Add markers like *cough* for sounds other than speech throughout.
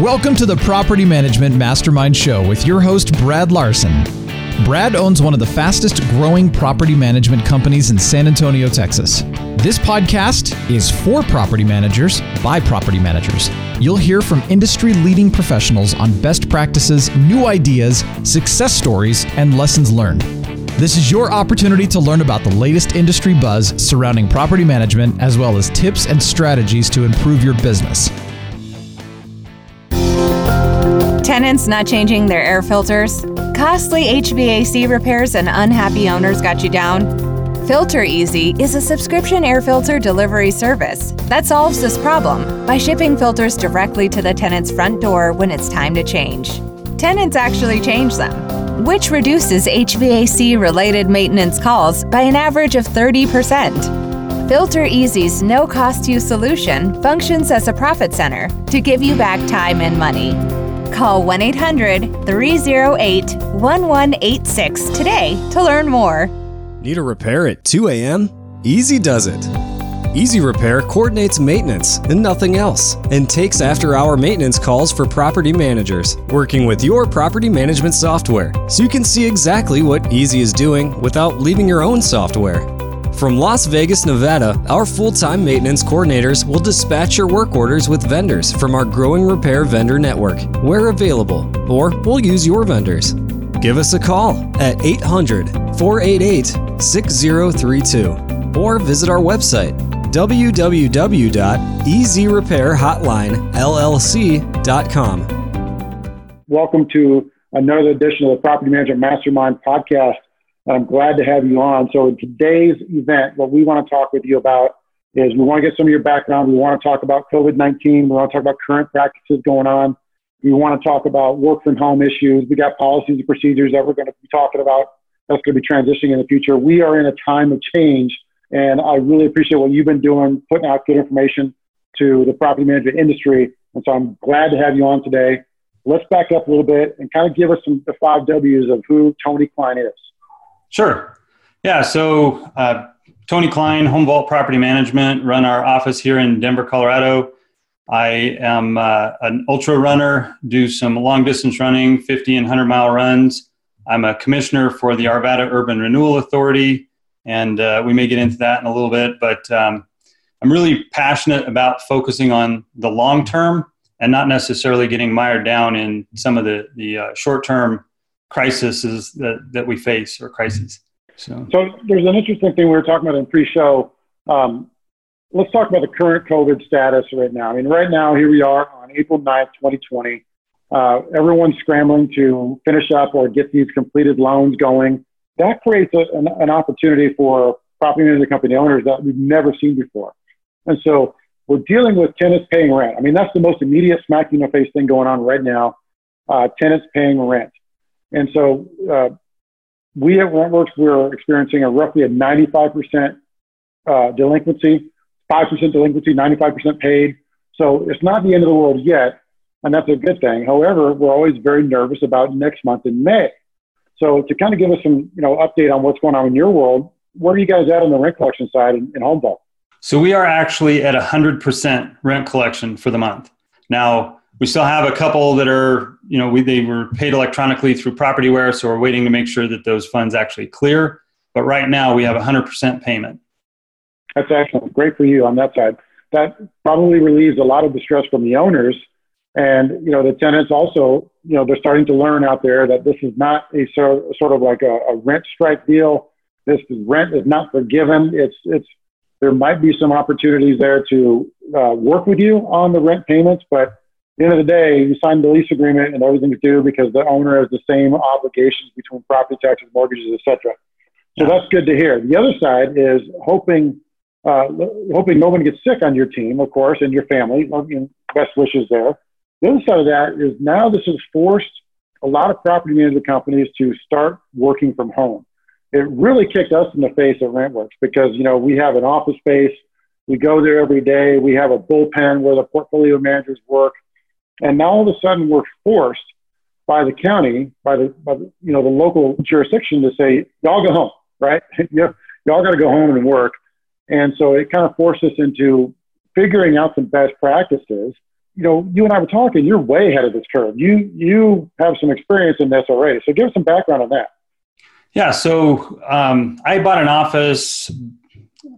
Welcome to the Property Management Mastermind Show with your host, Brad Larson. Brad owns one of the fastest growing property management companies in San Antonio, Texas. This podcast is for property managers by property managers. You'll hear from industry leading professionals on best practices, new ideas, success stories, and lessons learned. This is your opportunity to learn about the latest industry buzz surrounding property management, as well as tips and strategies to improve your business. Tenants not changing their air filters? Costly HVAC repairs and unhappy owners got you down? Filter Easy is a subscription air filter delivery service that solves this problem by shipping filters directly to the tenant's front door when it's time to change. Tenants actually change them, which reduces HVAC related maintenance calls by an average of 30%. Filter Easy's no cost you solution functions as a profit center to give you back time and money. Call 1 800 308 1186 today to learn more. Need a repair at 2 a.m.? Easy does it. Easy Repair coordinates maintenance and nothing else, and takes after hour maintenance calls for property managers, working with your property management software so you can see exactly what Easy is doing without leaving your own software. From Las Vegas, Nevada, our full time maintenance coordinators will dispatch your work orders with vendors from our growing repair vendor network where available, or we'll use your vendors. Give us a call at 800 488 6032 or visit our website www.easyrepairhotlinellc.com. Welcome to another edition of the Property Management Mastermind podcast. I'm glad to have you on. So, in today's event, what we want to talk with you about is we want to get some of your background. We want to talk about COVID 19. We want to talk about current practices going on. We want to talk about work from home issues. We got policies and procedures that we're going to be talking about that's going to be transitioning in the future. We are in a time of change, and I really appreciate what you've been doing, putting out good information to the property management industry. And so I'm glad to have you on today. Let's back up a little bit and kind of give us some the five W's of who Tony Cline is. Sure. Yeah. So, uh, Tony Cline, Home Vault Property Management, run our office here in Denver, Colorado. I am uh, an ultra runner, do some long distance running, 50 and 100 mile runs. I'm a commissioner for the Arvada Urban Renewal Authority, and uh, we may get into that in a little bit. But um, I'm really passionate about focusing on the long term and not necessarily getting mired down in some of the, the uh, short term crises that, that we face or crises. So. so there's an interesting thing we were talking about in pre-show. Um, let's talk about the current COVID status right now. I mean, right now, here we are on April 9th, 2020. Uh, everyone's scrambling to finish up or get these completed loans going. That creates a, an, an opportunity for property management company owners that we've never seen before. And so we're dealing with tenants paying rent. I mean, that's the most immediate smack in the face thing going on right now. Uh, tenants paying rent. And so uh, we at RentWorks, we're experiencing a roughly a 95% uh, delinquency, 5% delinquency, 95% paid. So it's not the end of the world yet, and that's a good thing. However, we're always very nervous about next month in May. So to kind of give us some, you know, update on what's going on in your world, where are you guys at on the rent collection side in, in Home Vault? So we are actually at 100% rent collection for the month. Now, we still have a couple that are, you know, we, they were paid electronically through PropertyWare, so we're waiting to make sure that those funds actually clear. But right now, we have 100% payment. That's excellent. Great for you on that side. That probably relieves a lot of the stress from the owners. And, you know, the tenants also, you know, they're starting to learn out there that this is not a sort of like a, a rent strike deal. This rent is not forgiven. It's, it's, there might be some opportunities there to uh, work with you on the rent payments, but the end of the day, you sign the lease agreement and everything's due because the owner has the same obligations between property taxes, mortgages, etc. So that's good to hear. The other side is hoping uh, hoping no one gets sick on your team, of course, and your family. Best wishes there. The other side of that is now this has forced a lot of property management companies to start working from home. It really kicked us in the face at RentWorks because you know we have an office space, we go there every day, we have a bullpen where the portfolio managers work and now all of a sudden we're forced by the county, by the, by the you know the local jurisdiction to say y'all go home, right? *laughs* y'all got to go home and work. And so it kind of forced us into figuring out some best practices you know, you and I were talking. You're way ahead of this curve. You you have some experience in this already. So give us some background on that. Yeah. So um, I bought an office.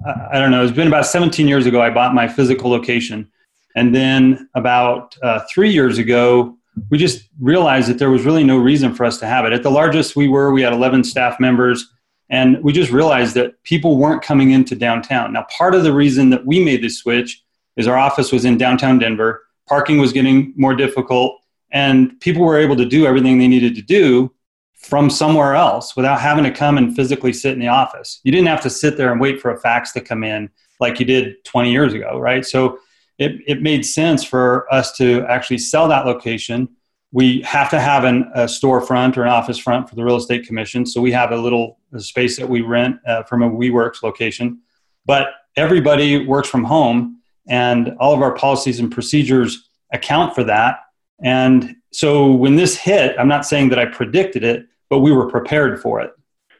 I don't know. It's been about 17 years ago. I bought my physical location, and then about uh, three years ago, we just realized that there was really no reason for us to have it. At the largest we were, we had 11 staff members, and we just realized that people weren't coming into downtown. Now, part of the reason that we made this switch is our office was in downtown Denver. Parking was getting more difficult, and people were able to do everything they needed to do from somewhere else without having to come and physically sit in the office. You didn't have to sit there and wait for a fax to come in like you did 20 years ago, right? So it, it made sense for us to actually sell that location. We have to have an, a storefront or an office front for the real estate commission. So we have a little space that we rent uh, from a WeWorks location. But everybody works from home, and all of our policies and procedures account for that. And so when this hit, I'm not saying that I predicted it, but we were prepared for it.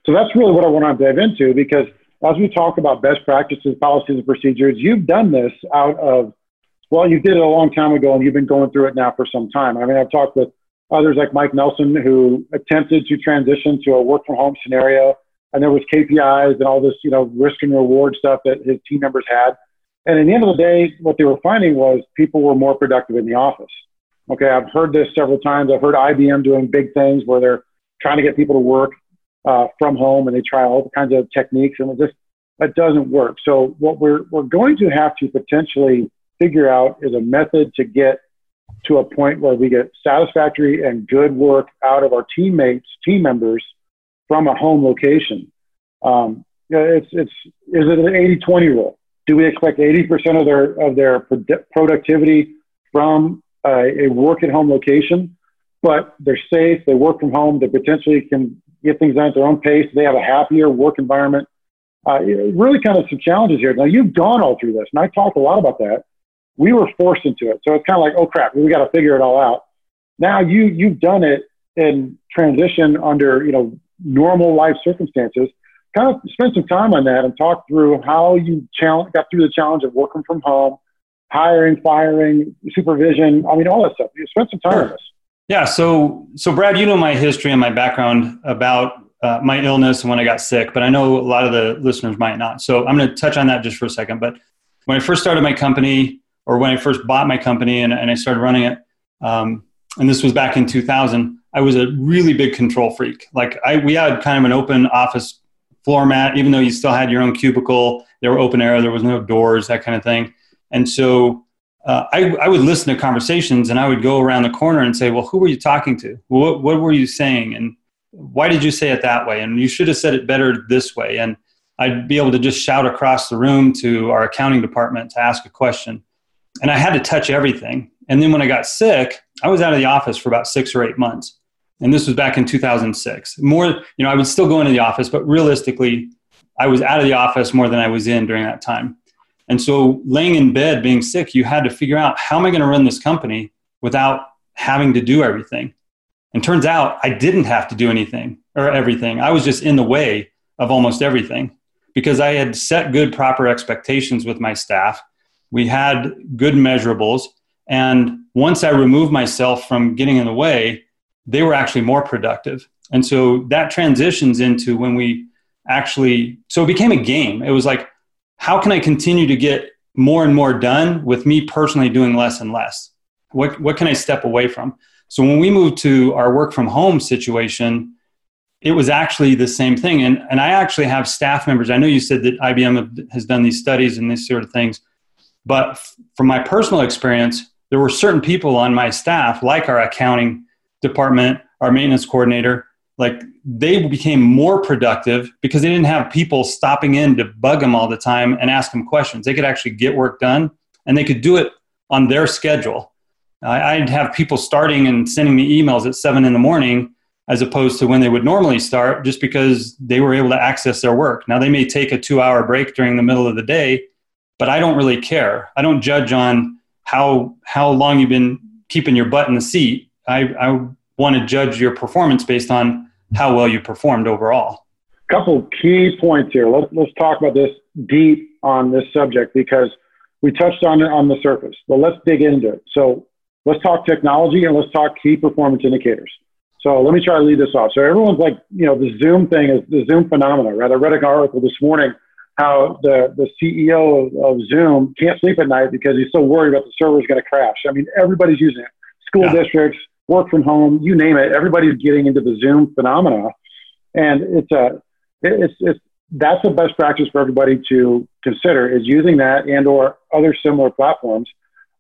So that's really what I want to dive into because as we talk about best practices, policies, and procedures, you've done this out of well, you did it a long time ago and you've been going through it now for some time. I mean, I've talked with others like Mike Nelson who attempted to transition to a work from home scenario. And there was KPIs and all this, you know, risk and reward stuff that his team members had. And at the end of the day, what they were finding was people were more productive in the office. Okay, I've heard this several times. I've heard IBM doing big things where they're trying to get people to work uh, from home and they try all kinds of techniques and it just that doesn't work. So what we're we're going to have to potentially figure out is a method to get to a point where we get satisfactory and good work out of our teammates, team members from a home location. Um, it's, it's, is it an 80 20 rule? Do we expect 80% of their, of their productivity from a work at home location? But they're safe, they work from home, they potentially can get things done at their own pace, they have a happier work environment. Uh, really kind of some challenges here. Now, you've gone all through this, and I talked a lot about that we were forced into it. So it's kind of like, oh crap, we got to figure it all out. Now you you've done it in transition under you know normal life circumstances. Kind of spend some time on that and talk through how you challenge, got through the challenge of working from home, hiring, firing, supervision. I mean, all that stuff. You spend some time sure. on this. Yeah. So so Brad, you know my history and my background about uh, my illness and when I got sick, but I know a lot of the listeners might not. So I'm going to touch on that just for a second. But when I first started my company, or when I first bought my company and, and I started running it, um, and this was back in 2000, I was a really big control freak. Like I, we had kind of an open office floor mat, even though you still had your own cubicle. There were open air, there was no doors, that kind of thing. And so uh, I, I would listen to conversations and I would go around the corner and say, well, who were you talking to? What, what were you saying? And why did you say it that way? And you should have said it better this way. And I'd be able to just shout across the room to our accounting department to ask a question and I had to touch everything. And then when I got sick, I was out of the office for about six or eight months. And this was back in 2006. More, you know, I would still go into the office, but realistically, I was out of the office more than I was in during that time. And so, laying in bed, being sick, you had to figure out how am I going to run this company without having to do everything. And turns out I didn't have to do anything or everything. I was just in the way of almost everything because I had set good, proper expectations with my staff we had good measurables. And once I removed myself from getting in the way, they were actually more productive. And so that transitions into when we actually, so it became a game. It was like, how can I continue to get more and more done with me personally doing less and less? What, what can I step away from? So when we moved to our work from home situation, it was actually the same thing. And, and I actually have staff members. I know you said that IBM has done these studies and these sort of things. But from my personal experience, there were certain people on my staff, like our accounting department, our maintenance coordinator, like they became more productive because they didn't have people stopping in to bug them all the time and ask them questions. They could actually get work done and they could do it on their schedule. I'd have people starting and sending me emails at seven in the morning as opposed to when they would normally start just because they were able to access their work. Now, they may take a two hour break during the middle of the day but I don't really care. I don't judge on how how long you've been keeping your butt in the seat. I, I want to judge your performance based on how well you performed overall. Couple key points here. Let's let's talk about this deep on this subject because we touched on it on the surface, but let's dig into it. So let's talk technology and let's talk key performance indicators. So let me try to lead this off. So everyone's like, you know, the Zoom thing is the Zoom phenomenon, right? I read an article this morning how the, the CEO of, of Zoom can't sleep at night because he's so worried about the server's going to crash. I mean, everybody's using it. School yeah. districts, work from home, you name it. Everybody's getting into the Zoom phenomena, and it's a it's it's that's the best practice for everybody to consider is using that and or other similar platforms.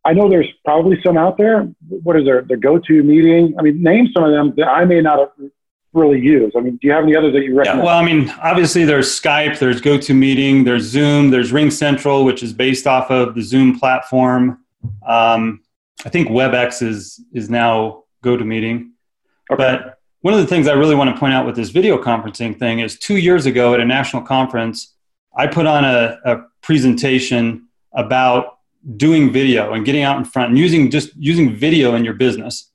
I know there's probably some out there. What is there? The meeting? I mean, name some of them that I may not have really use? I mean, do you have any others that you recommend? Yeah, well, I mean, obviously there's Skype, there's GoToMeeting, there's Zoom, there's RingCentral, which is based off of the Zoom platform. Um, I think WebEx is is now GoToMeeting. Okay. But one of the things I really want to point out with this video conferencing thing is two years ago at a national conference, I put on a, a presentation about doing video and getting out in front and using just using video in your business.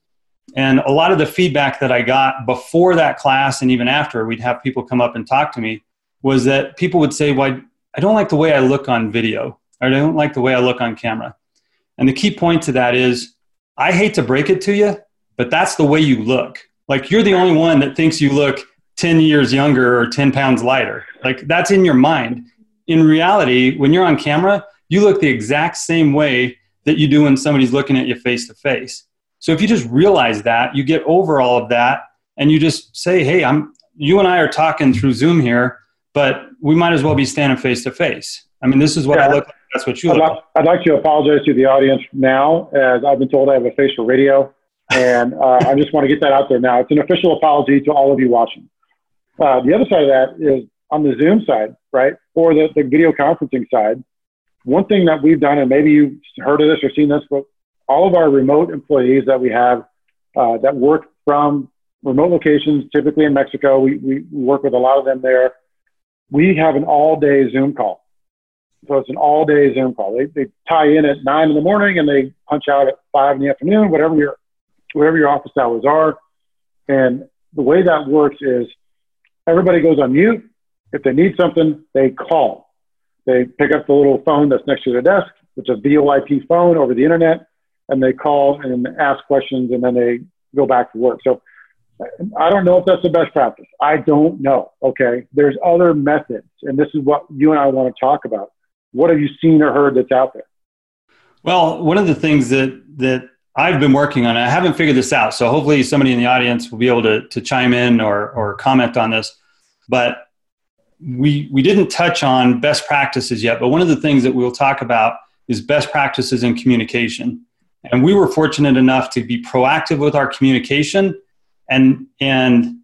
And a lot of the feedback that I got before that class and even after, we'd have people come up and talk to me, was that people would say, Well, I don't like the way I look on video, or I don't like the way I look on camera. And the key point to that is I hate to break it to you, but that's the way you look. Like you're the only one that thinks you look 10 years younger or 10 pounds lighter. Like that's in your mind. In reality, when you're on camera, you look the exact same way that you do when somebody's looking at you face to face. So if you just realize that, you get over all of that and you just say, "Hey, I'm you and I are talking through Zoom here, but we might as well be standing face to face." I mean, this is what yeah. I look like. That's what you I'd look like, like. I'd like to apologize to the audience now, as I've been told I have a face for radio, and uh, I just want to get that out there now. It's an official apology to all of you watching. Uh, the other side of that is on the Zoom side, right, or the, the video conferencing side. One thing that we've done, and maybe you've heard of this or seen this, but all of our remote employees that we have uh, that work from remote locations, typically in Mexico, we, we work with a lot of them there. We have an all day Zoom call. So it's an all day Zoom call. They, they tie in at nine in the morning and they punch out at five in the afternoon, whatever your, whatever your office hours are. And the way that works is everybody goes on mute. If they need something, they call. They pick up the little phone that's next to their desk, which is a VoIP phone over the internet and they call and ask questions and then they go back to work. So I don't know if that's the best practice. I don't know. Okay. There's other methods, and this is what you and I want to talk about. What have you seen or heard that's out there? Well, one of the things that that I've been working on, I haven't figured this out. So hopefully somebody in the audience will be able to, to chime in or, or comment on this. But we, we didn't touch on best practices yet, but one of the things that we'll talk about is best practices in communication. And we were fortunate enough to be proactive with our communication. And, and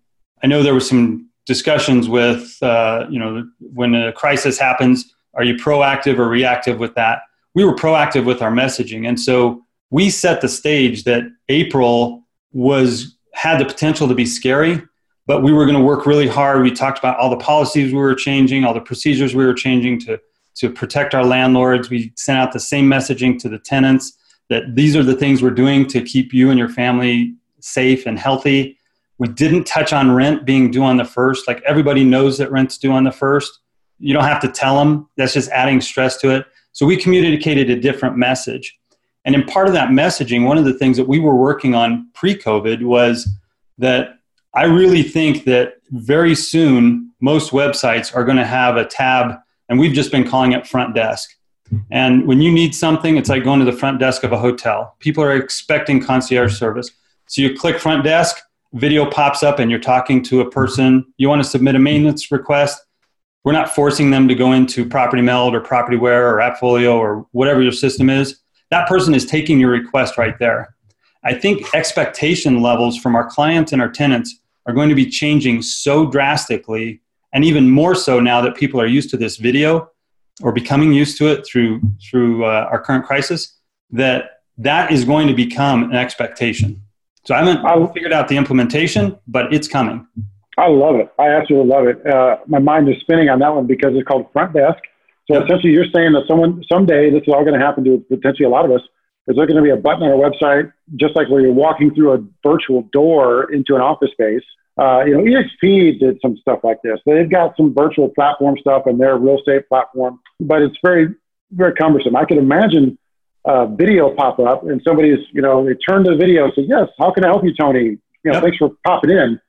I know there was some discussions with, uh, you know, when a crisis happens, are you proactive or reactive with that? We were proactive with our messaging. And so we set the stage that April was had the potential to be scary, but we were going to work really hard. We talked about all the policies we were changing, all the procedures we were changing to, to protect our landlords. We sent out the same messaging to the tenants that these are the things we're doing to keep you and your family safe and healthy. We didn't touch on rent being due on the first. Like everybody knows that rent's due on the first. You don't have to tell them. That's just adding stress to it. So we communicated a different message. And in part of that messaging, one of the things that we were working on pre COVID was that I really think that very soon most websites are going to have a tab, and we've just been calling it front desk. And when you need something, it's like going to the front desk of a hotel. People are expecting concierge service. So you click front desk, video pops up, and you're talking to a person. You want to submit a maintenance request. We're not forcing them to go into Property Meld or Propertyware or AppFolio or whatever your system is. That person is taking your request right there. I think expectation levels from our clients and our tenants are going to be changing so drastically, and even more so now that people are used to this video or becoming used to it through through uh, our current crisis that that is going to become an expectation. So I haven't I, figured out the implementation, but it's coming. I love it. I absolutely love it. Uh, my mind is spinning on that one because it's called front desk. So yep. essentially, you're saying that someone someday this is all going to happen to potentially a lot of us. Is there going to be a button on our website, just like where you're walking through a virtual door into an office space, uh, you know, EXP did some stuff like this. They've got some virtual platform stuff in their real estate platform, but it's very, very cumbersome. I could imagine uh, video pop up and somebody's, you know, they turn to the video and say, yes, how can I help you, Tony? You know, yep. thanks for popping in.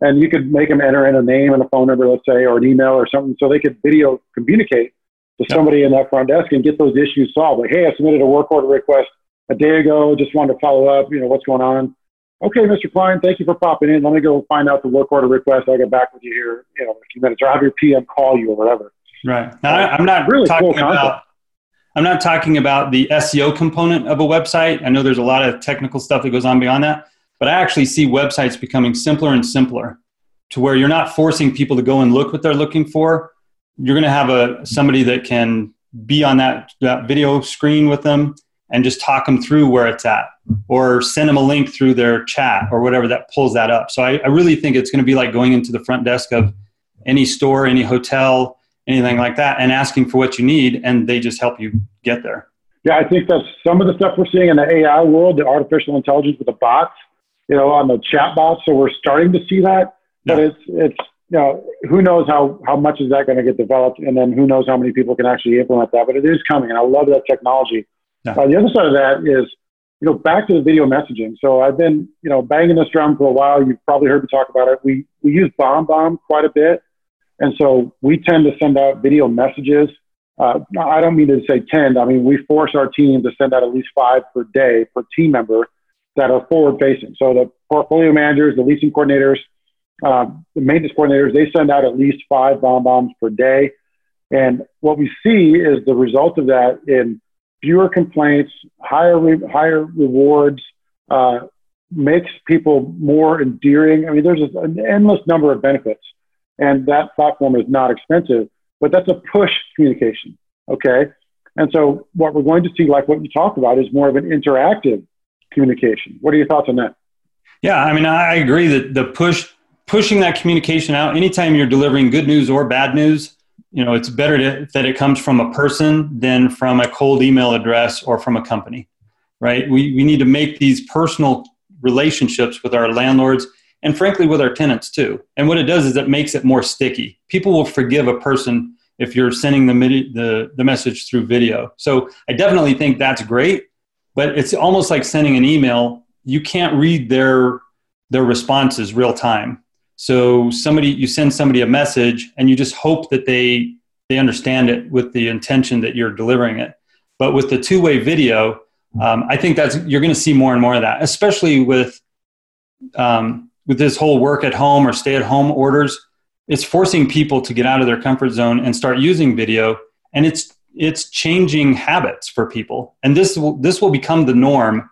And you could make them enter in a name and a phone number, let's say, or an email or something, so they could video communicate to yep. somebody in that front desk and get those issues solved. Like, hey, I submitted a work order request a day ago, just wanted to follow up, you know, what's going on? Okay, Mr. Cline, thank you for popping in. Let me go find out the work order request. I'll get back with you here, you know, in a few minutes, or have your PM call you or whatever. Right. Now, I'm not really talking cool about I'm not talking about the SEO component of a website. I know there's a lot of technical stuff that goes on beyond that, but I actually see websites becoming simpler and simpler to where you're not forcing people to go and look what they're looking for. You're going to have a somebody that can be on that, that video screen with them and just talk them through where it's at or send them a link through their chat or whatever that pulls that up. So I, I really think it's going to be like going into the front desk of any store, any hotel, anything like that, and asking for what you need, and they just help you get there. Yeah, I think that's some of the stuff we're seeing in the AI world, the artificial intelligence with the bots, you know, on the chat bots. So we're starting to see that, but yeah. it's it's you know, who knows how how much is that going to get developed, and then who knows how many people can actually implement that. But it is coming, and I love that technology. Uh, the other side of that is, you know, back to the video messaging. So I've been, you know, banging this drum for a while. You've probably heard me talk about it. We we use BombBomb quite a bit and so we tend to send out video messages. Uh, I don't mean to say tend. I mean, we force our team to send out at least five per day per team member that are forward facing. So the portfolio managers, the leasing coordinators, uh, the maintenance coordinators, they send out at least five BombBombs per day. And what we see is the result of that in fewer complaints, higher, re- higher rewards, uh, makes people more endearing. I mean, there's an endless number of benefits and that platform is not expensive, but that's a push communication. Okay. And so what we're going to see, like what you talked about, is more of an interactive communication. What are your thoughts on that? Yeah, I mean, I agree that the push pushing that communication out anytime you're delivering good news or bad news, you know, it's better to, that it comes from a person than from a cold email address or from a company, right? We, we need to make these personal relationships with our landlords and frankly with our tenants too. And what it does is it makes it more sticky. People will forgive a person if you're sending the, the, the message through video. So I definitely think that's great, but it's almost like sending an email. You can't read their, their responses real time. So somebody, you send somebody a message and you just hope that they, they understand it with the intention that you're delivering it. But with the two-way video, um, I think that's, you're going to see more and more of that, especially with, um, with this whole work at home or stay at home orders, it's forcing people to get out of their comfort zone and start using video. And it's it's changing habits for people. And this will this will become the norm.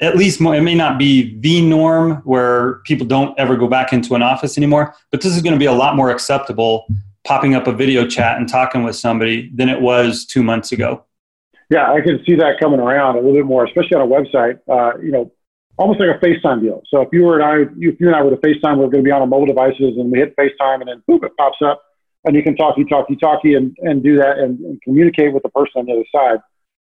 At least it may not be the norm where people don't ever go back into an office anymore, but this is going to be a lot more acceptable popping up a video chat and talking with somebody than it was two months ago. Yeah, I can see that coming around a little bit more, especially on a website. Uh, you know, almost like a FaceTime deal. So if you were and I, if you and I were to FaceTime, we're going to be on our mobile devices and we hit FaceTime and then boop, it pops up and you can talkie, talkie, talkie and, and do that and, and communicate with the person on the other side.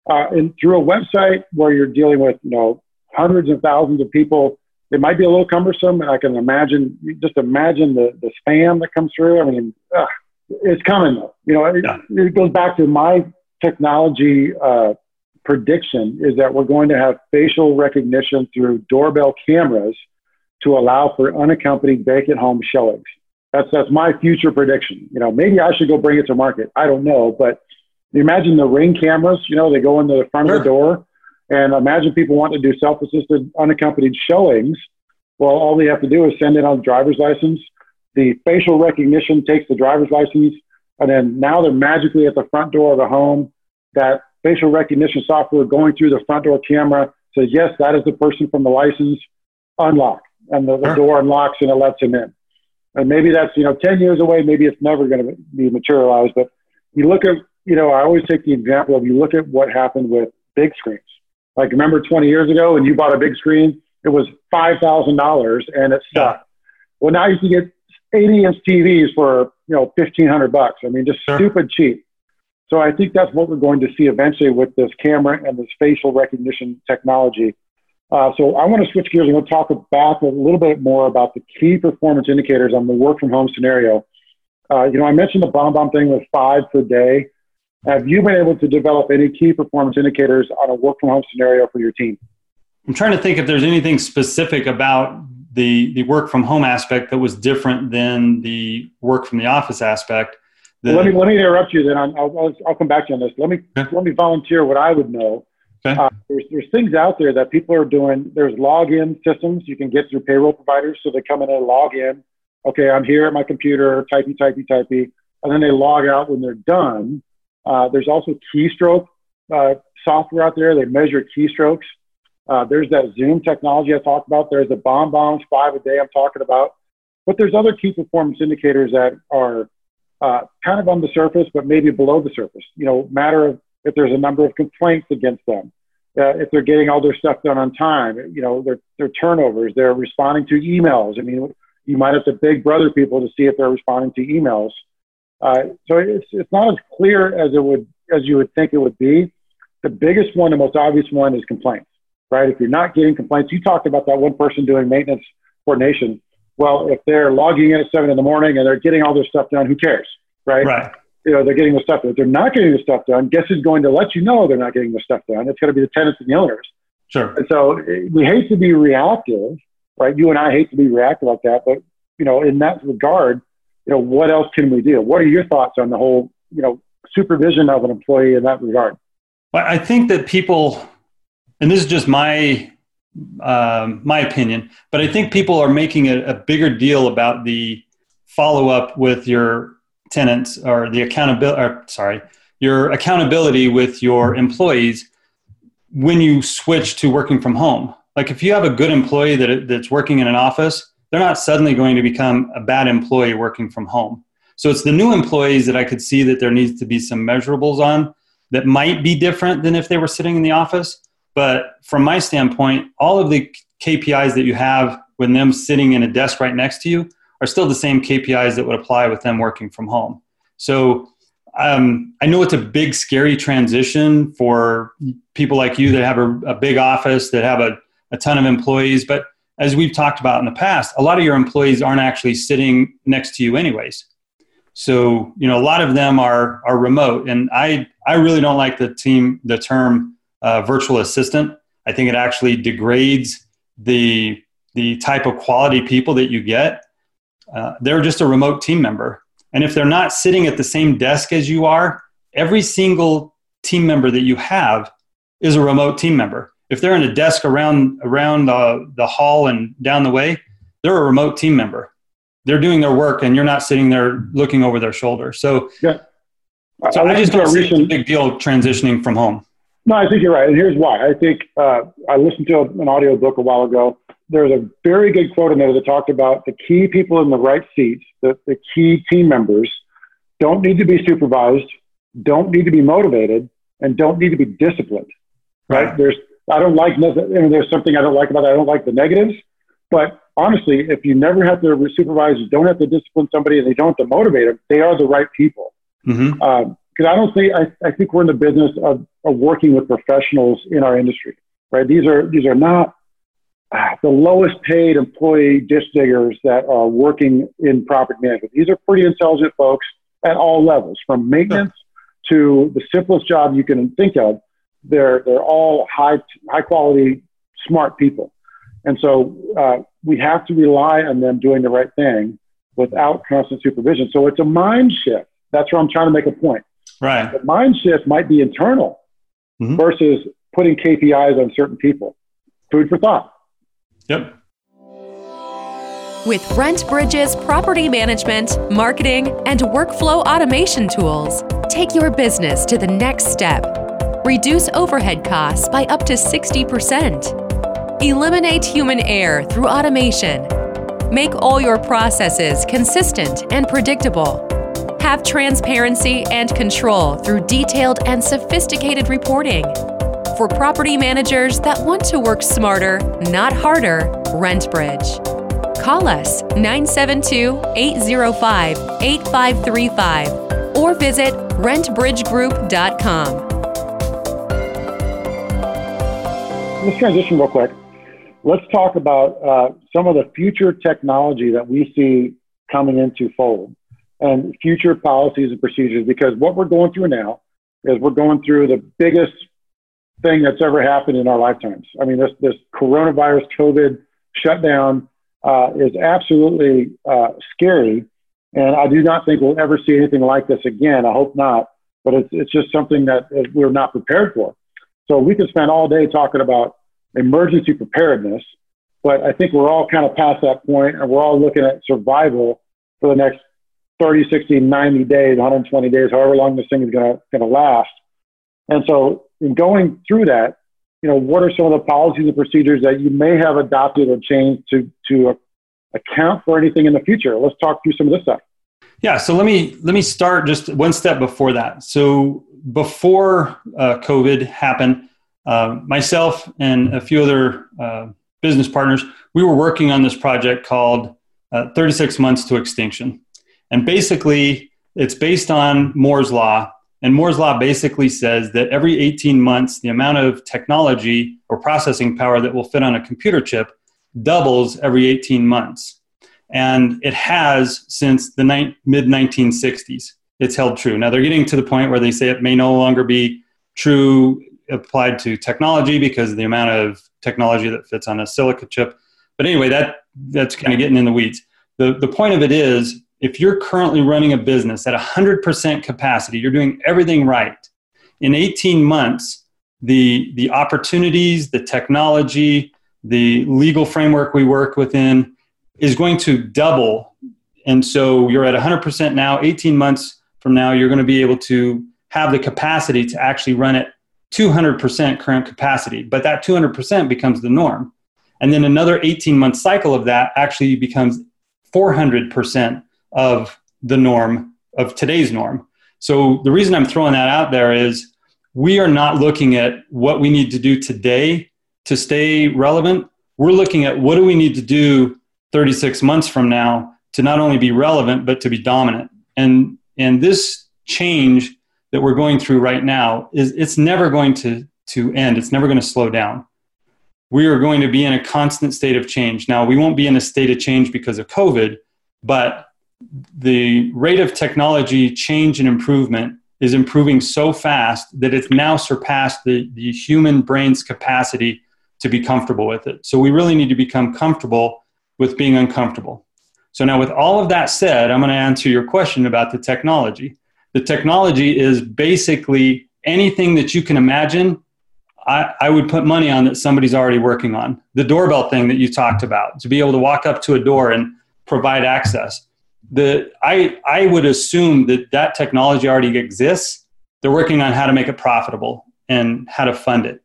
Uh, and through a website where you're dealing with, you know, hundreds and thousands of people, it might be a little cumbersome. And I can imagine, just imagine the, the spam that comes through. I mean, ugh, it's coming though. You know, it, yeah. it goes back to my technology, uh, prediction is that we're going to have facial recognition through doorbell cameras to allow for unaccompanied vacant home showings. That's that's my future prediction. You know, maybe I should go bring it to market. I don't know, but imagine the ring cameras. You know, they go into the front sure. of the door, and imagine people want to do self-assisted unaccompanied showings. Well, all they have to do is send in a driver's license. The facial recognition takes the driver's license, and then now they're magically at the front door of the home. That facial recognition software going through the front door camera says, yes, that is the person from the license, unlock. And the, the door unlocks and it lets him in. And maybe that's, you know, 10 years away, maybe it's never going to be materialized. But you look at, you know, I always take the example of you look at what happened with big screens. Like remember 20 years ago when you bought a big screen, it was $5,000 and it sucked. Yeah. Well, now you can get 80 inch TVs for, you know, 1500 bucks. I mean, just sure. stupid cheap. So I think that's what we're going to see eventually with this camera and this facial recognition technology. Uh, so I want to switch gears and we'll talk back a little bit more about the key performance indicators on the work from home scenario. Uh, you know, I mentioned the bomb bomb thing with five per day. Have you been able to develop any key performance indicators on a work from home scenario for your team? I'm trying to think if there's anything specific about the, the work from home aspect that was different than the work from the office aspect. Well, let me let me interrupt you. Then I'll, I'll, I'll come back to you on this. Let me okay. let me volunteer what I would know. Okay. Uh, there's there's things out there that people are doing. There's login systems you can get through payroll providers. So they come in and log in. Okay, I'm here at my computer, typey, typey, typey, and then they log out when they're done. Uh, there's also keystroke uh, software out there. They measure keystrokes. Uh, there's that Zoom technology I talked about. There's the BombBombs five a day I'm talking about. But there's other key performance indicators that are uh, kind of on the surface, but maybe below the surface. You know, matter of if there's a number of complaints against them, uh, if they're getting all their stuff done on time, you know, their, their turnovers, they're responding to emails. I mean, you might have to big brother people to see if they're responding to emails. Uh, so it's, it's not as clear as it would, as you would think it would be. The biggest one, the most obvious one is complaints, right? If you're not getting complaints, you talked about that one person doing maintenance coordination. Well, if they're logging in at seven in the morning and they're getting all their stuff done, who cares, right? Right. You know, they're getting the stuff done. If they're not getting the stuff done, guess who's going to let you know they're not getting the stuff done? It's going to be the tenants and the owners. Sure. And so eh, we hate to be reactive, right? You and I hate to be reactive like that, but you know, in that regard, you know, what else can we do? What are your thoughts on the whole, you know, supervision of an employee in that regard? Well, I think that people, and this is just my um, my opinion, but I think people are making a, a bigger deal about the follow up with your tenants or the accountability. Or, sorry, your accountability with your employees when you switch to working from home. Like if you have a good employee that that's working in an office, they're not suddenly going to become a bad employee working from home. So it's the new employees that I could see that there needs to be some measurables on that might be different than if they were sitting in the office. But from my standpoint, all of the KPIs that you have when them sitting in a desk right next to you are still the same KPIs that would apply with them working from home. So um, I know it's a big, scary transition for people like you that have a, a big office, that have a, a ton of employees. But as we've talked about in the past, a lot of your employees aren't actually sitting next to you, anyways. So you know, a lot of them are are remote, and I I really don't like the team the term uh, virtual assistant. I think it actually degrades the the type of quality people that you get. Uh, they're just a remote team member, and if they're not sitting at the same desk as you are, every single team member that you have is a remote team member. If they're in a desk around around the, the hall and down the way, they're a remote team member. They're doing their work, and you're not sitting there looking over their shoulder. So, yeah. so I, I just don't see recent, a big deal transitioning from home. No, I think you're right. And here's why. I think uh, I listened to an audio book a while ago. There's a very good quote in there that talked about the key people in the right seats, the, the key team members, don't need to be supervised, don't need to be motivated, and don't need to be disciplined. Right? right? There's I don't like nothing, and there's something I don't like about it. I don't like the negatives, but honestly, if you never have to supervise, you don't have to discipline somebody, and they don't have to motivate them, they are the right people. Mm-hmm. Um, because I don't think I, I think we're in the business of, of working with professionals in our industry, right? These are these are not ah, the lowest paid employee dish diggers that are working in property management. These are pretty intelligent folks at all levels, from maintenance to the simplest job you can think of. They're they're all high high quality, smart people, and so uh, we have to rely on them doing the right thing without constant supervision. So it's a mind shift. That's where I'm trying to make a point. Right. The mind shift might be internal mm-hmm. versus putting KPIs on certain people. Food for thought. Yep. With RentBridge's property management, marketing, and workflow automation tools, take your business to the next step. Reduce overhead costs by up to 60%. Eliminate human error through automation. Make all your processes consistent and predictable have transparency and control through detailed and sophisticated reporting. For property managers that want to work smarter, not harder, RentBridge. Call us 972 805 8535 or visit rentbridgegroup.com. Let's transition real quick. Let's talk about uh, some of the future technology that we see coming into fold and future policies and procedures because what we're going through now, is we're going through the biggest thing that's ever happened in our lifetimes. I mean, this this coronavirus COVID shutdown uh, is absolutely uh, scary, and I do not think we'll ever see anything like this again. I hope not, but it's it's just something that we're not prepared for. So we could spend all day talking about emergency preparedness, but I think we're all kind of past that point, and we're all looking at survival for the next 30, 60, 90 days, 120 days, however long this thing is going to last. And so, in going through that, you know, what are some of the policies and procedures that you may have adopted or changed to to account for anything in the future? Let's talk through some of this stuff. Yeah, so let me let me start just one step before that. So before uh, COVID happened, uh, myself and a few other uh, business partners, we were working on this project called uh, 36 Months to Extinction. And basically, it's based on Moore's Law. And Moore's Law basically says that every 18 months, the amount of technology or processing power that will fit on a computer chip doubles every 18 months. And it has since the ni- mid 1960s. It's held true. Now they're getting to the point where they say it may no longer be true applied to technology because the amount of technology that fits on a silica chip. But anyway, that that's kind of getting in the weeds. The the point of it is if you're currently running a business at 100% capacity, you're doing everything right. In 18 months, the the opportunities, the technology, the legal framework we work within is going to double. And so you're at 100% now, 18 months from now, you're going to be able to have the capacity to actually run at 200% current capacity, but that 200% becomes the norm. And then another 18 month cycle of that actually becomes 400% of the norm, of today's norm. So the reason I'm throwing that out there is we are not looking at what we need to do today to stay relevant. We're looking at what do we need to do 36 months from now to not only be relevant, but to be dominant. And, and this change that we're going through right now is it's never going to, to end. It's never going to slow down. We are going to be in a constant state of change. Now, we won't be in a state of change because of COVID, but the rate of technology change and improvement is improving so fast that it's now surpassed the, the human brain's capacity to be comfortable with it. So we really need to become comfortable with being uncomfortable. So now, with all of that said, I'm going to answer your question about the technology the technology is basically anything that you can imagine. I, I would put money on that somebody's already working on. The doorbell thing that you talked about, to be able to walk up to a door and provide access. The, I, I would assume that that technology already exists. They're working on how to make it profitable and how to fund it.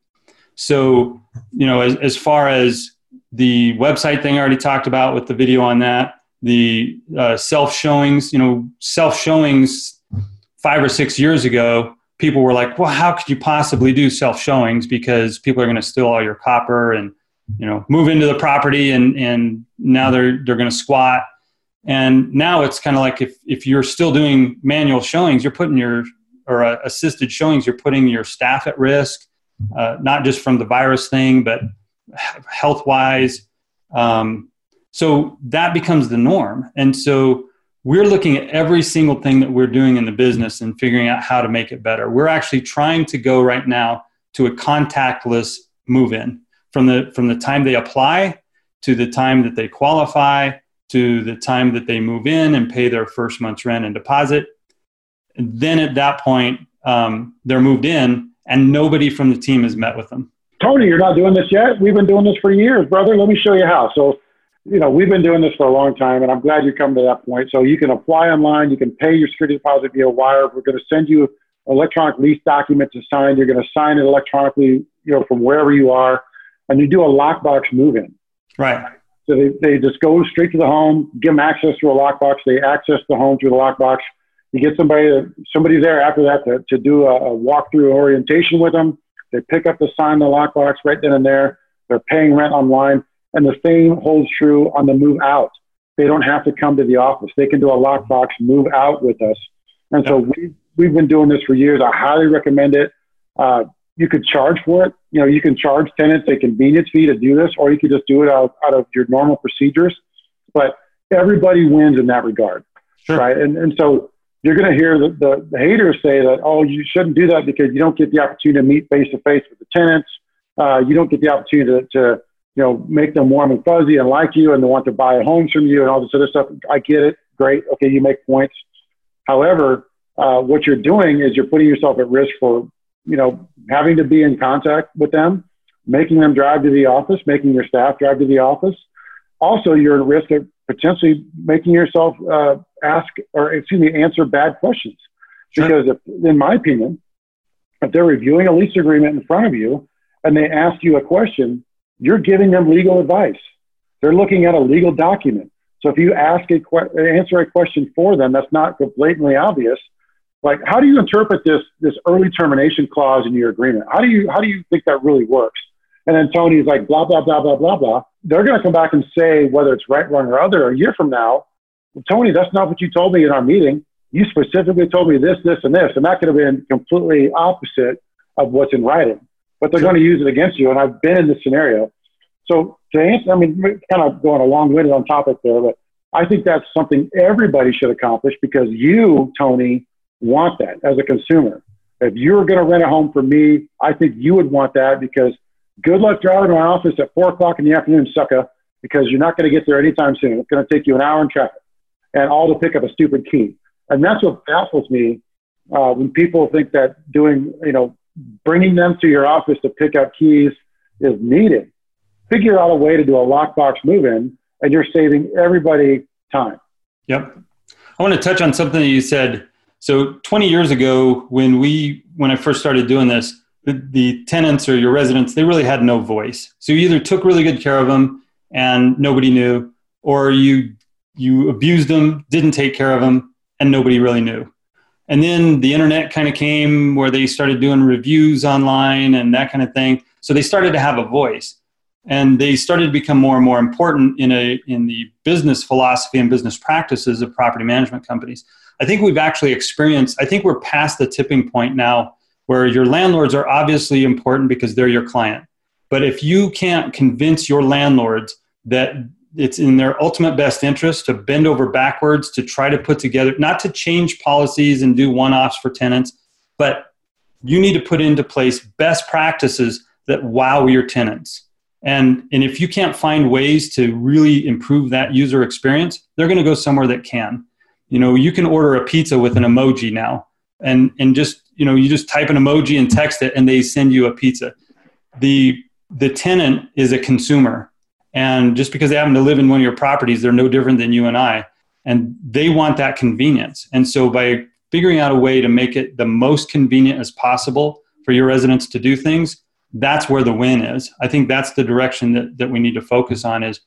So, you know, as, as far as the website thing I already talked about with the video on that, the uh, self showings, you know, self showings five or six years ago, people were like, well, how could you possibly do self showings because people are going to steal all your copper and you know move into the property and and now they're they're going to squat? And now it's kind of like if if you're still doing manual showings you're putting your or uh, assisted showings you're putting your staff at risk uh, not just from the virus thing but health wise um, so that becomes the norm and so we're looking at every single thing that we're doing in the business and figuring out how to make it better. We're actually trying to go right now to a contactless move in from the from the time they apply to the time that they qualify to the time that they move in and pay their first month's rent and deposit. Then at that point, um, they're moved in and nobody from the team has met with them. Tony, you're not doing this yet? We've been doing this for years, brother. Let me show you how. So you know, we've been doing this for a long time, and I'm glad you come to that point. So you can apply online. You can pay your security deposit via wire. We're going to send you electronic lease document to sign. You're going to sign it electronically, you know, from wherever you are, and you do a lockbox move-in. Right. So they, they just go straight to the home, give them access through a lockbox. They access the home through the lockbox. You get somebody somebody there after that to, to do a, a walkthrough orientation with them. They pick up the sign the lockbox right then and there. They're paying rent online and the same holds true on the move out. They don't have to come to the office. They can do a lockbox move out with us. And so we, we've been doing this for years. I highly recommend it. Uh, you could charge for it. You know, you can charge tenants a convenience fee to do this, or you could just do it out, out of your normal procedures. But everybody wins in that regard, sure. right? And, and so you're going to hear the, the, the, haters say that, oh, you shouldn't do that because you don't get the opportunity to meet face to face with the tenants. Uh, you don't get the opportunity to, to, you know, make them warm and fuzzy and like you and they want to buy homes from you and all this other stuff. I get it. Great. Okay. You make points. However, uh, what you're doing is you're putting yourself at risk for, you know, having to be in contact with them, making them drive to the office, making your staff drive to the office. Also, you're at risk of potentially making yourself uh, ask or excuse me answer bad questions sure. because if, in my opinion if they're reviewing a lease agreement in front of you and they ask you a question you're giving them legal advice. They're looking at a legal document. So if you ask a que- answer a question for them that's not blatantly obvious. Like how do you interpret this this early termination clause in your agreement? How do you how do you think that really works? And then tony's like blah blah blah blah blah blah. They're going to come back and say whether it's right wrong or other a year from now Tony, that's not what you told me in our meeting. You specifically told me this, this, and this, and that could have been completely opposite of what's in writing. But they're going to use it against you, and I've been in this scenario. So to answer, I mean, kind of going a long-winded on topic there, but I think that's something everybody should accomplish because you, Tony, want that as a consumer. If you're going to rent a home for me, I think you would want that because good luck driving to my office at four o'clock in the afternoon, sucker, because you're not going to get there anytime soon. It's going to take you an hour in traffic and all to pick up a stupid key. And that's what baffles me uh, when people think that doing, you know, bringing them to your office to pick up keys is needed. Figure out a way to do a lockbox move in, and you're saving everybody time. Yep. I want to touch on something that you said. So 20 years ago, when we when I first started doing this, the, the tenants or your residents they really had no voice. So you either took really good care of them and nobody knew, or you you abused them, didn't take care of them, and nobody really knew. And then the internet kind of came where they started doing reviews online and that kind of thing. So they started to have a voice. And they started to become more and more important in, a, in the business philosophy and business practices of property management companies. I think we've actually experienced, I think we're past the tipping point now where your landlords are obviously important because they're your client. But if you can't convince your landlords that it's in their ultimate best interest to bend over backwards to try to put together not to change policies and do one-offs for tenants but you need to put into place best practices that wow your tenants. And and if you can't find ways to really improve that user experience they're going to go somewhere that can. You know you can order a pizza with an emoji now and and just you know you just type an emoji and text it and they send you a pizza. The the tenant is a consumer and just because they happen to live in one of your properties, they're no different than you and I. And they want that convenience. And so by figuring out a way to make it the most convenient as possible for your residents to do things, that's where the win is. I think that's the direction that, that we need to focus on is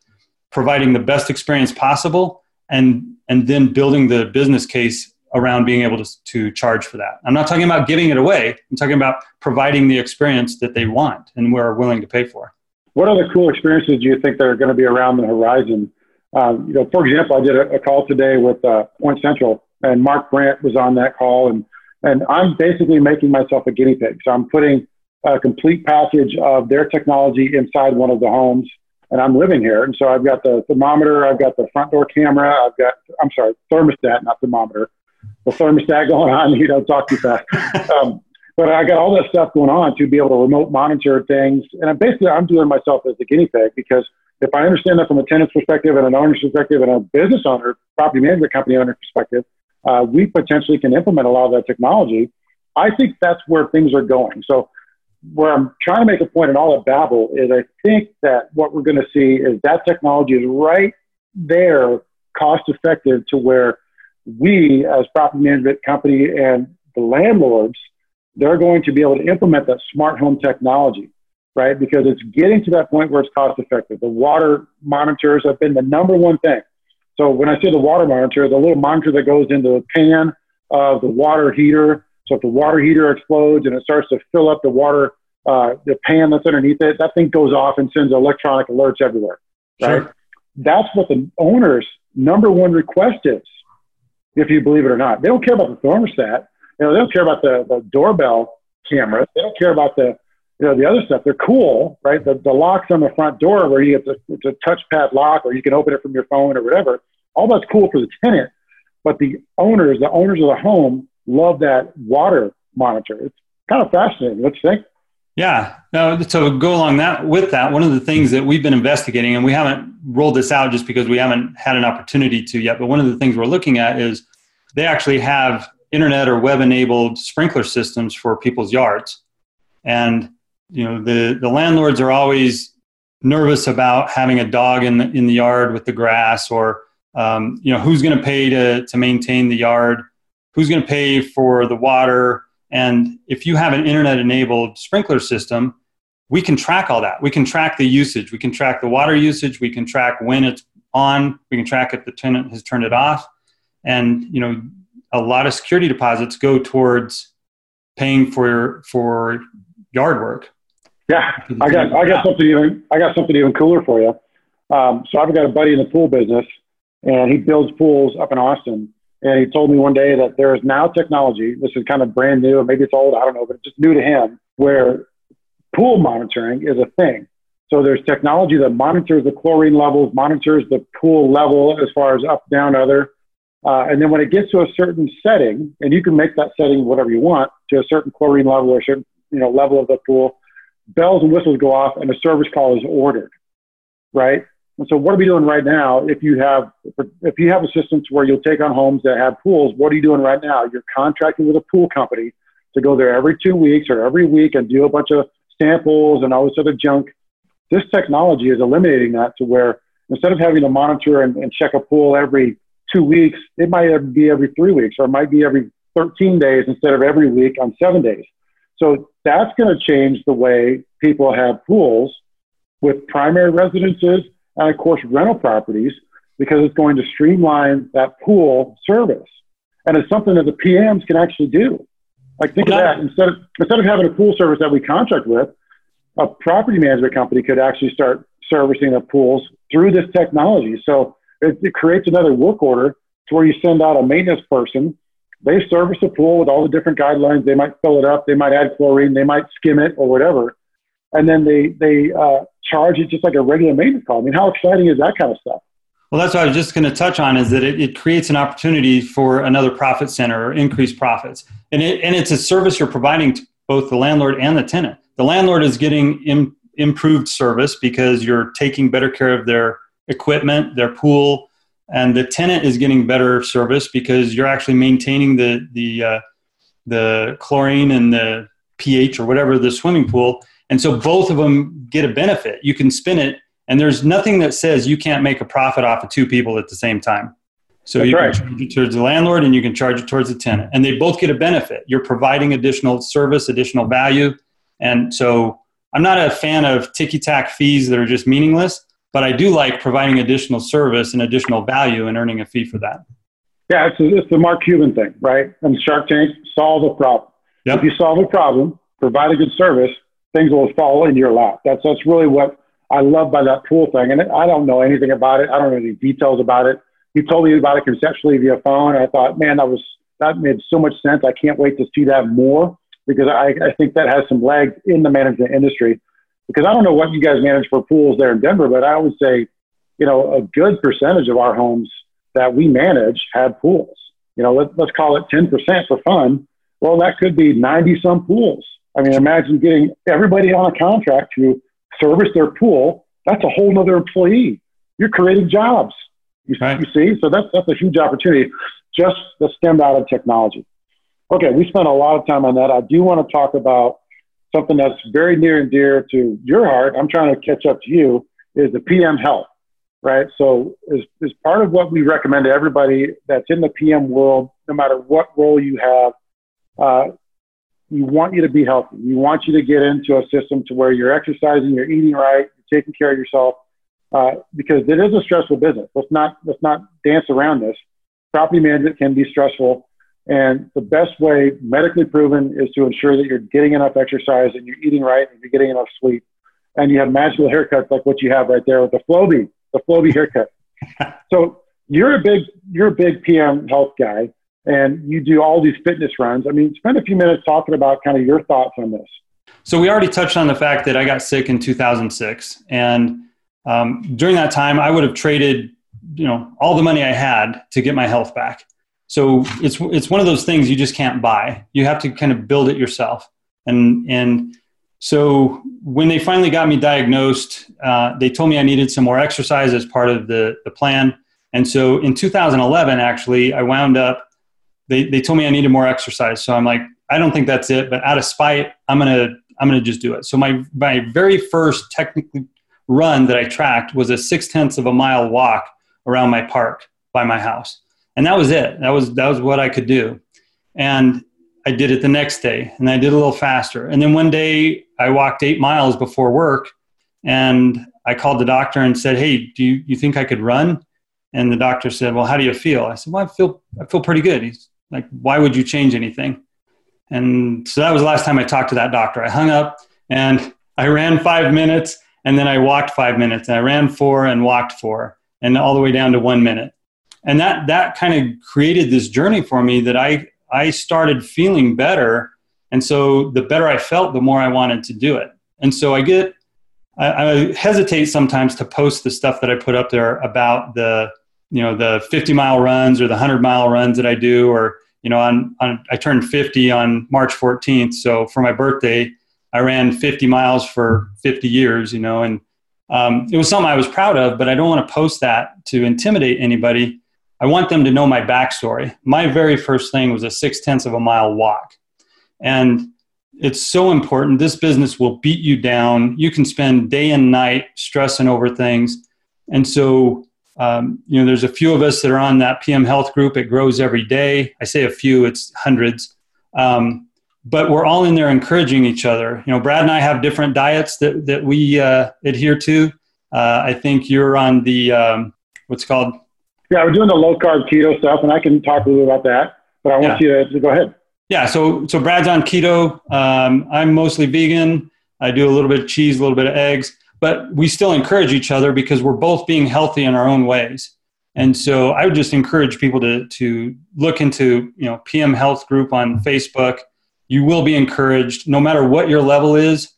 providing the best experience possible and and then building the business case around being able to, to charge for that. I'm not talking about giving it away. I'm talking about providing the experience that they want and we're willing to pay for. What other cool experiences do you think that are going to be around the horizon? Um, you know, for example, I did a, a call today with uh, Point Central, and Mark Brandt was on that call, and and I'm basically making myself a guinea pig. So I'm putting a complete package of their technology inside one of the homes, and I'm living here. And so I've got the thermometer, I've got the front door camera, I've got I'm sorry, thermostat, not thermometer, the thermostat *laughs* going on. You don't talk too fast. Um, but I got all that stuff going on to be able to remote monitor things. And I'm basically, I'm doing myself as a guinea pig because if I understand that from a tenant's perspective and an owner's perspective and a business owner, property management company owner perspective, uh, we potentially can implement a lot of that technology. I think that's where things are going. So where I'm trying to make a point in all that babble is I think that what we're going to see is that technology is right there, cost effective to where we as property management company and the landlords – they're going to be able to implement that smart home technology, right? Because it's getting to that point where it's cost effective. The water monitors have been the number one thing. So when I say the water monitor, the little monitor that goes into the pan of the water heater. So if the water heater explodes and it starts to fill up the water, uh, the pan that's underneath it, that thing goes off and sends electronic alerts everywhere, right? Sure. That's what the owner's number one request is, if you believe it or not. They don't care about the thermostat. You know, they don't care about the, the doorbell cameras. They don't care about the, you know, the other stuff. They're cool, right? The, the locks on the front door where you get the, it's a touchpad lock or you can open it from your phone or whatever. All that's cool for the tenant. But the owners, the owners of the home, love that water monitor. It's kind of fascinating. You think? Yeah. No, so go along that with that. One of the things that we've been investigating, and we haven't rolled this out just because we haven't had an opportunity to yet, but one of the things we're looking at is they actually have internet or web enabled sprinkler systems for people's yards. And you know, the, the landlords are always nervous about having a dog in the, in the yard with the grass or um, you know who's going to pay to, to maintain the yard who's going to pay for the water and if you have an internet enabled sprinkler system, we can track all that. We can track the usage. We can track the water usage. We can track when it's on. We can track if the tenant has turned it off. And you know, a lot of security deposits go towards paying for for yard work. Yeah, I got I got something even I got something even cooler for you. Um, so I've got a buddy in the pool business, and he builds pools up in Austin. And he told me one day that there is now technology, this is kind of brand new, maybe it's old, I don't know, but it's just new to him, where pool monitoring is a thing. So there's technology that monitors the chlorine levels, monitors the pool level as far as up, down, other. Uh, and then when it gets to a certain setting, and you can make that setting whatever you want to a certain chlorine level or certain you know level of the pool, bells and whistles go off, and a service call is ordered, right? And so, what are we doing right now? If you have if you have a to where you'll take on homes that have pools, what are you doing right now? You're contracting with a pool company to go there every two weeks or every week and do a bunch of samples and all this other junk. This technology is eliminating that to where instead of having to monitor and, and check a pool every two weeks, it might be every three weeks or it might be every 13 days instead of every week on seven days. So that's going to change the way people have pools with primary residences and of course rental properties because it's going to streamline that pool service. And it's something that the PMs can actually do. Like think well, of that instead of instead of having a pool service that we contract with, a property management company could actually start servicing the pools through this technology. So it, it creates another work order to where you send out a maintenance person. They service the pool with all the different guidelines. They might fill it up. They might add chlorine. They might skim it or whatever. And then they, they uh, charge it just like a regular maintenance call. I mean, how exciting is that kind of stuff? Well, that's what I was just going to touch on is that it, it creates an opportunity for another profit center or increased profits. And, it, and it's a service you're providing to both the landlord and the tenant. The landlord is getting Im, improved service because you're taking better care of their equipment, their pool, and the tenant is getting better service because you're actually maintaining the, the, uh, the chlorine and the pH or whatever the swimming pool and so both of them get a benefit. You can spin it, and there's nothing that says you can't make a profit off of two people at the same time. So That's you right. can charge it towards the landlord and you can charge it towards the tenant. And they both get a benefit. You're providing additional service, additional value. And so I'm not a fan of ticky tack fees that are just meaningless, but I do like providing additional service and additional value and earning a fee for that. Yeah, it's, it's the Mark Cuban thing, right? And Shark Tank, solve a problem. Yep. If you solve a problem, provide a good service, things will fall into your lap. That's that's really what I love by that pool thing. And I don't know anything about it. I don't know any details about it. He told me about it conceptually via phone. I thought, man, that was that made so much sense. I can't wait to see that more because I, I think that has some legs in the management industry. Because I don't know what you guys manage for pools there in Denver, but I would say, you know, a good percentage of our homes that we manage have pools. You know, let, let's call it 10% for fun. Well, that could be 90 some pools. I mean, imagine getting everybody on a contract to service their pool. That's a whole other employee. You're creating jobs. You, right. you see? So that's, that's a huge opportunity just that stemmed out of technology. Okay, we spent a lot of time on that. I do want to talk about something that's very near and dear to your heart. I'm trying to catch up to you is the PM health, right? So is, is part of what we recommend to everybody that's in the PM world, no matter what role you have, uh, we want you to be healthy. We want you to get into a system to where you're exercising, you're eating right, you're taking care of yourself, uh, because it is a stressful business. Let's not let's not dance around this. Property management can be stressful, and the best way, medically proven, is to ensure that you're getting enough exercise and you're eating right and you're getting enough sleep, and you have magical haircuts like what you have right there with the Flowbee, the Flowbee haircut. *laughs* so you're a big you're a big PM health guy and you do all these fitness runs. I mean, spend a few minutes talking about kind of your thoughts on this. So we already touched on the fact that I got sick in 2006, and um, during that time, I would have traded, you know, all the money I had to get my health back. So it's it's one of those things you just can't buy. You have to kind of build it yourself. And and so when they finally got me diagnosed, uh, they told me I needed some more exercise as part of the the plan. And so in 2011, actually, I wound up. They they told me I needed more exercise. So I'm like, I don't think that's it. But out of spite, I'm gonna I'm gonna just do it. So my my very first technically run that I tracked was a six tenths of a mile walk around my park by my house and that was it. That was that was what i could do. And i did it the next day and i did a little faster. And then one day i walked eight miles before work and i called the doctor and said hey do you, you think i could run? And the doctor said well how do you feel? I said well i feel i feel pretty good. He's like why would you change anything? And so that was the last time i talked to that doctor. I hung up and i ran five minutes and then i walked five minutes and i ran four and walked four and all the way down to one minute and that that kind of created this journey for me that I I started feeling better, and so the better I felt, the more I wanted to do it. And so I get I, I hesitate sometimes to post the stuff that I put up there about the you know the 50 mile runs or the 100 mile runs that I do, or you know on, on I turned 50 on March 14th, so for my birthday I ran 50 miles for 50 years, you know, and um, it was something I was proud of, but I don't want to post that to intimidate anybody I want them to know my backstory. My very first thing was a six tenths of a mile walk. And it's so important. This business will beat you down. You can spend day and night stressing over things. And so, um, you know, there's a few of us that are on that PM Health group. It grows every day. I say a few, it's hundreds. Um, but we're all in there encouraging each other. You know, Brad and I have different diets that, that we uh, adhere to. Uh, I think you're on the, um, what's called yeah, we're doing the low carb keto stuff, and I can talk a little about that. But I want yeah. you to, to, go ahead. Yeah, so so Brad's on keto. Um, I'm mostly vegan. I do a little bit of cheese, a little bit of eggs, but we still encourage each other because we're both being healthy in our own ways. And so I would just encourage people to to look into you know PM Health Group on Facebook. You will be encouraged, no matter what your level is.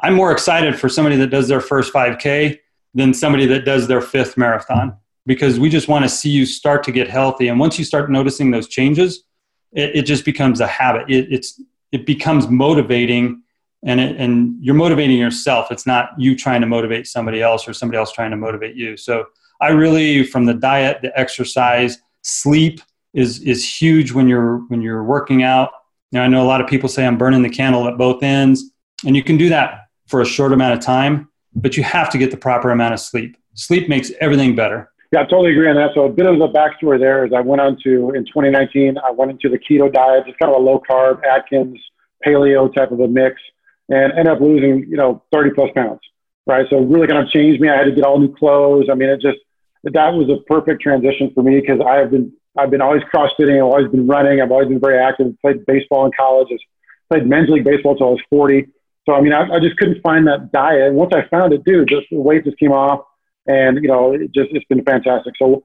I'm more excited for somebody that does their first 5K than somebody that does their fifth marathon because we just want to see you start to get healthy. And once you start noticing those changes, it, it just becomes a habit. It, it's it becomes motivating, and it, and you're motivating yourself. It's not you trying to motivate somebody else or somebody else trying to motivate you. So I really, from the diet, the exercise, sleep is is huge when you're when you're working out. Now I know a lot of people say I'm burning the candle at both ends, and you can do that for a short amount of time, but you have to get the proper amount of sleep. Sleep makes everything better. Yeah, I totally agree on that. So a bit of the backstory there is I went on to, in 2019, I went into the keto diet, just kind of a low carb, Atkins, paleo type of a mix, and ended up losing, you know, 30 plus pounds, right? So really kind of changed me. I had to get all new clothes. I mean, it just, that was a perfect transition for me because I have been, I've been always crossfitting. I've always been running. I've always been very active. Played baseball in college. I played men's league baseball until I was 40. So, I mean, I, I just couldn't find that diet. And once I found it, dude, just the weight just came off and you know, it just it's been fantastic. So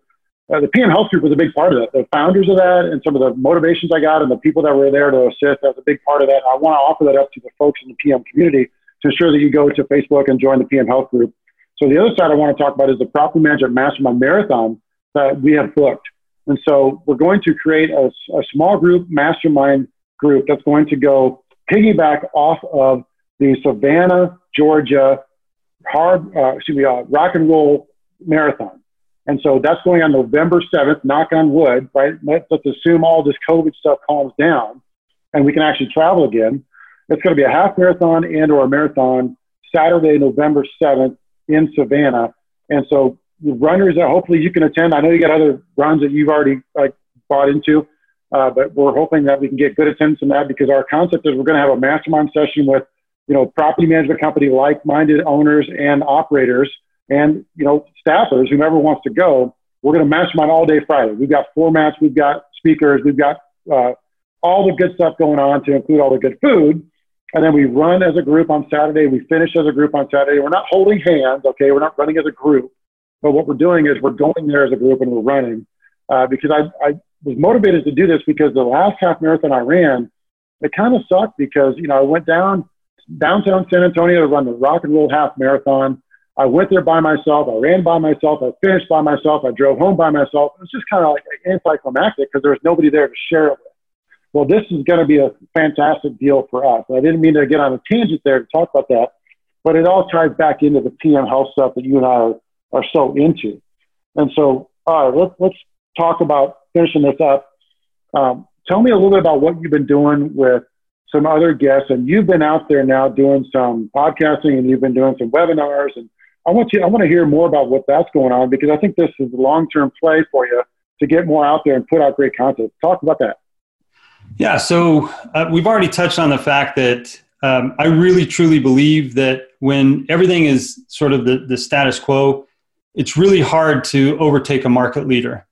uh, the PM Health Group was a big part of that. The founders of that and some of the motivations I got and the people that were there to assist, that's a big part of that. I want to offer that up to the folks in the PM community to ensure that you go to Facebook and join the PM Health Group. So the other side I want to talk about is the Property Management Mastermind Marathon that we have booked. And so we're going to create a, a small group mastermind group that's going to go piggyback off of the Savannah, Georgia hard, uh, excuse me, uh, rock and roll marathon. And so that's going on November 7th, knock on wood, right? Let's, assume all this COVID stuff calms down and we can actually travel again. It's going to be a half marathon and or a marathon Saturday, November 7th in Savannah. And so the runners that hopefully you can attend, I know you got other runs that you've already like bought into, uh, but we're hoping that we can get good attendance in that because our concept is we're going to have a mastermind session with – you know, property management company, like-minded owners and operators and, you know, staffers, whomever wants to go, we're going to mastermind all day Friday. We've got formats, we've got speakers, we've got uh, all the good stuff going on to include all the good food. And then we run as a group on Saturday. We finish as a group on Saturday. We're not holding hands, okay? We're not running as a group. But what we're doing is we're going there as a group and we're running. Uh, because I, I was motivated to do this because the last half marathon I ran, it kind of sucked because, you know, I went down downtown San Antonio to run the rock and roll half marathon. I went there by myself. I ran by myself. I finished by myself. I drove home by myself. It was just kind of like anticlimactic because there was nobody there to share it with. Well, this is going to be a fantastic deal for us. I didn't mean to get on a tangent there to talk about that, but it all ties back into the PM health stuff that you and I are, are so into. And so, all right, let, let's talk about finishing this up. Um, tell me a little bit about what you've been doing with some other guests, and you've been out there now doing some podcasting, and you've been doing some webinars, and I want you, I want to hear more about what that's going on because I think this is a long-term play for you to get more out there and put out great content. Talk about that. Yeah, so uh, we've already touched on the fact that um, I really truly believe that when everything is sort of the, the status quo, it's really hard to overtake a market leader.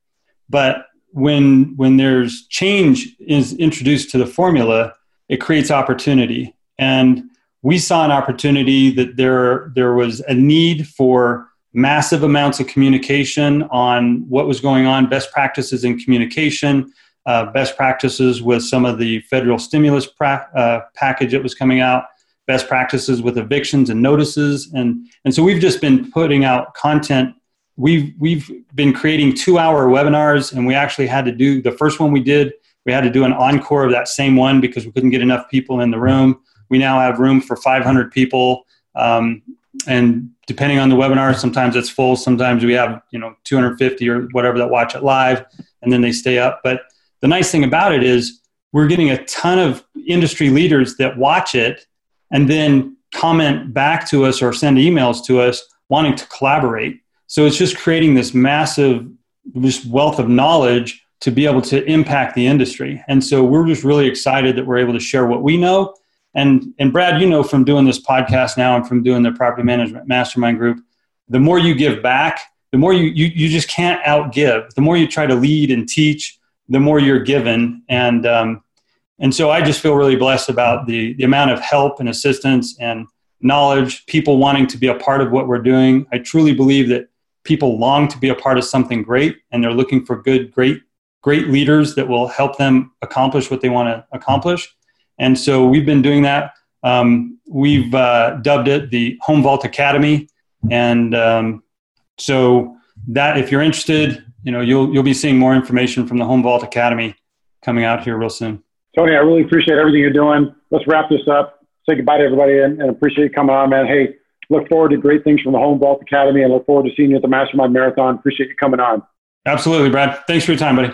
But when when there's change is introduced to the formula, it creates opportunity. And we saw an opportunity that there there was a need for massive amounts of communication on what was going on, best practices in communication, uh, best practices with some of the federal stimulus pra- uh, package that was coming out, best practices with evictions and notices, and and so we've just been putting out content. We've we've been creating two-hour webinars, and we actually had to do the first one we did. We had to do an encore of that same one because we couldn't get enough people in the room. We now have room for 500 people, um, and depending on the webinar, sometimes it's full. Sometimes we have you know 250 or whatever that watch it live, and then they stay up. But the nice thing about it is we're getting a ton of industry leaders that watch it and then comment back to us or send emails to us wanting to collaborate. So it's just creating this massive just wealth of knowledge to be able to impact the industry. And so we're just really excited that we're able to share what we know. And and Brad, you know from doing this podcast now and from doing the property management mastermind group, the more you give back, the more you you, you just can't outgive. The more you try to lead and teach, the more you're given. And um, and so I just feel really blessed about the the amount of help and assistance and knowledge, people wanting to be a part of what we're doing. I truly believe that people long to be a part of something great, and they're looking for good, great, great leaders that will help them accomplish what they want to accomplish. And so we've been doing that. Um, we've uh, dubbed it the Home Vault Academy, and um, so that if you're interested, you know, you'll you'll be seeing more information from the Home Vault Academy coming out here real soon. Tony, I really appreciate everything you're doing. Let's wrap this up. Say goodbye to everybody and, and appreciate you coming on, man. Hey, look forward to great things from the Home Vault Academy and look forward to seeing you at the Mastermind Marathon. Appreciate you coming on. Absolutely, Brad. Thanks for your time, buddy.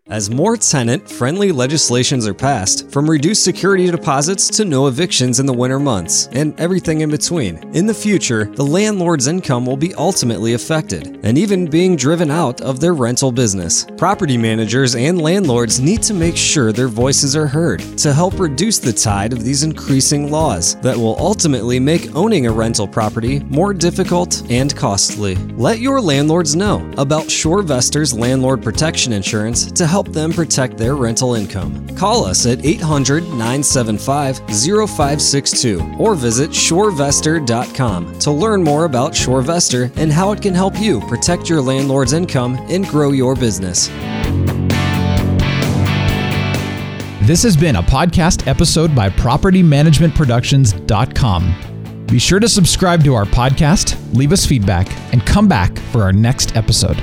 As more tenant friendly legislations are passed, from reduced security deposits to no evictions in the winter months, and everything in between, in the future, the landlord's income will be ultimately affected, and even being driven out of their rental business. Property managers and landlords need to make sure their voices are heard to help reduce the tide of these increasing laws that will ultimately make owning a rental property more difficult and costly. Let your landlords know about SureVestor's landlord protection insurance to help them protect their rental income. Call us at 800 975 0562 or visit surevestor.com to learn more about SureVestor and how it can help you protect your landlord's income and grow your business. This has been a podcast episode by PropertyManagementProductions.com. Be sure to subscribe to our podcast, leave us feedback, and come back for our next episode.